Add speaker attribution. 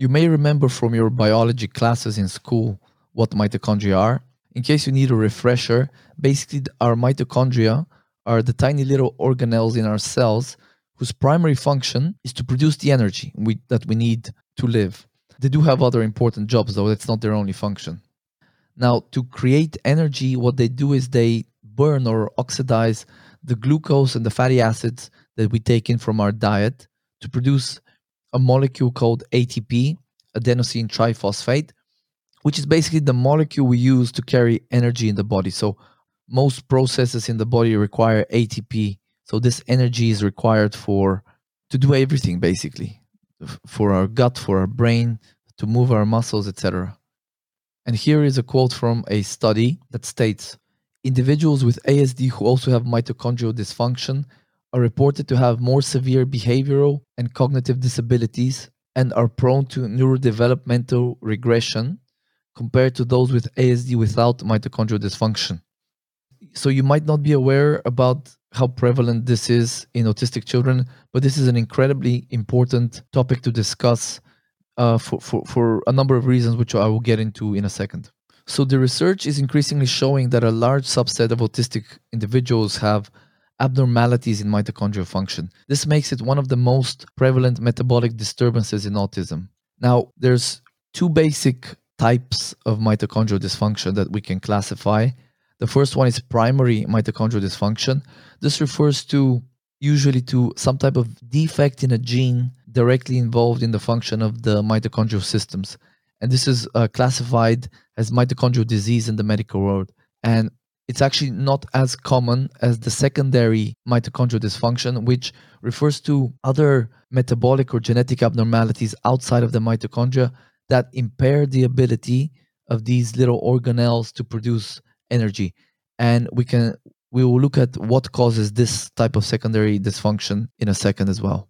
Speaker 1: You may remember from your biology classes in school what mitochondria are. In case you need a refresher, basically our mitochondria are the tiny little organelles in our cells whose primary function is to produce the energy we, that we need to live. They do have other important jobs, though, that's not their only function. Now, to create energy, what they do is they burn or oxidize the glucose and the fatty acids that we take in from our diet to produce a molecule called ATP, adenosine triphosphate, which is basically the molecule we use to carry energy in the body. So, most processes in the body require ATP. So, this energy is required for to do everything basically for our gut, for our brain, to move our muscles, etc. And here is a quote from a study that states individuals with ASD who also have mitochondrial dysfunction are reported to have more severe behavioral and cognitive disabilities and are prone to neurodevelopmental regression compared to those with ASD without mitochondrial dysfunction. So you might not be aware about how prevalent this is in autistic children, but this is an incredibly important topic to discuss uh, for, for, for a number of reasons, which I will get into in a second. So, the research is increasingly showing that a large subset of autistic individuals have abnormalities in mitochondrial function. This makes it one of the most prevalent metabolic disturbances in autism. Now, there's two basic types of mitochondrial dysfunction that we can classify the first one is primary mitochondrial dysfunction. This refers to usually to some type of defect in a gene directly involved in the function of the mitochondrial systems. And this is uh, classified as mitochondrial disease in the medical world. And it's actually not as common as the secondary mitochondrial dysfunction, which refers to other metabolic or genetic abnormalities outside of the mitochondria that impair the ability of these little organelles to produce energy. And we can we will look at what causes this type of secondary dysfunction in a second as well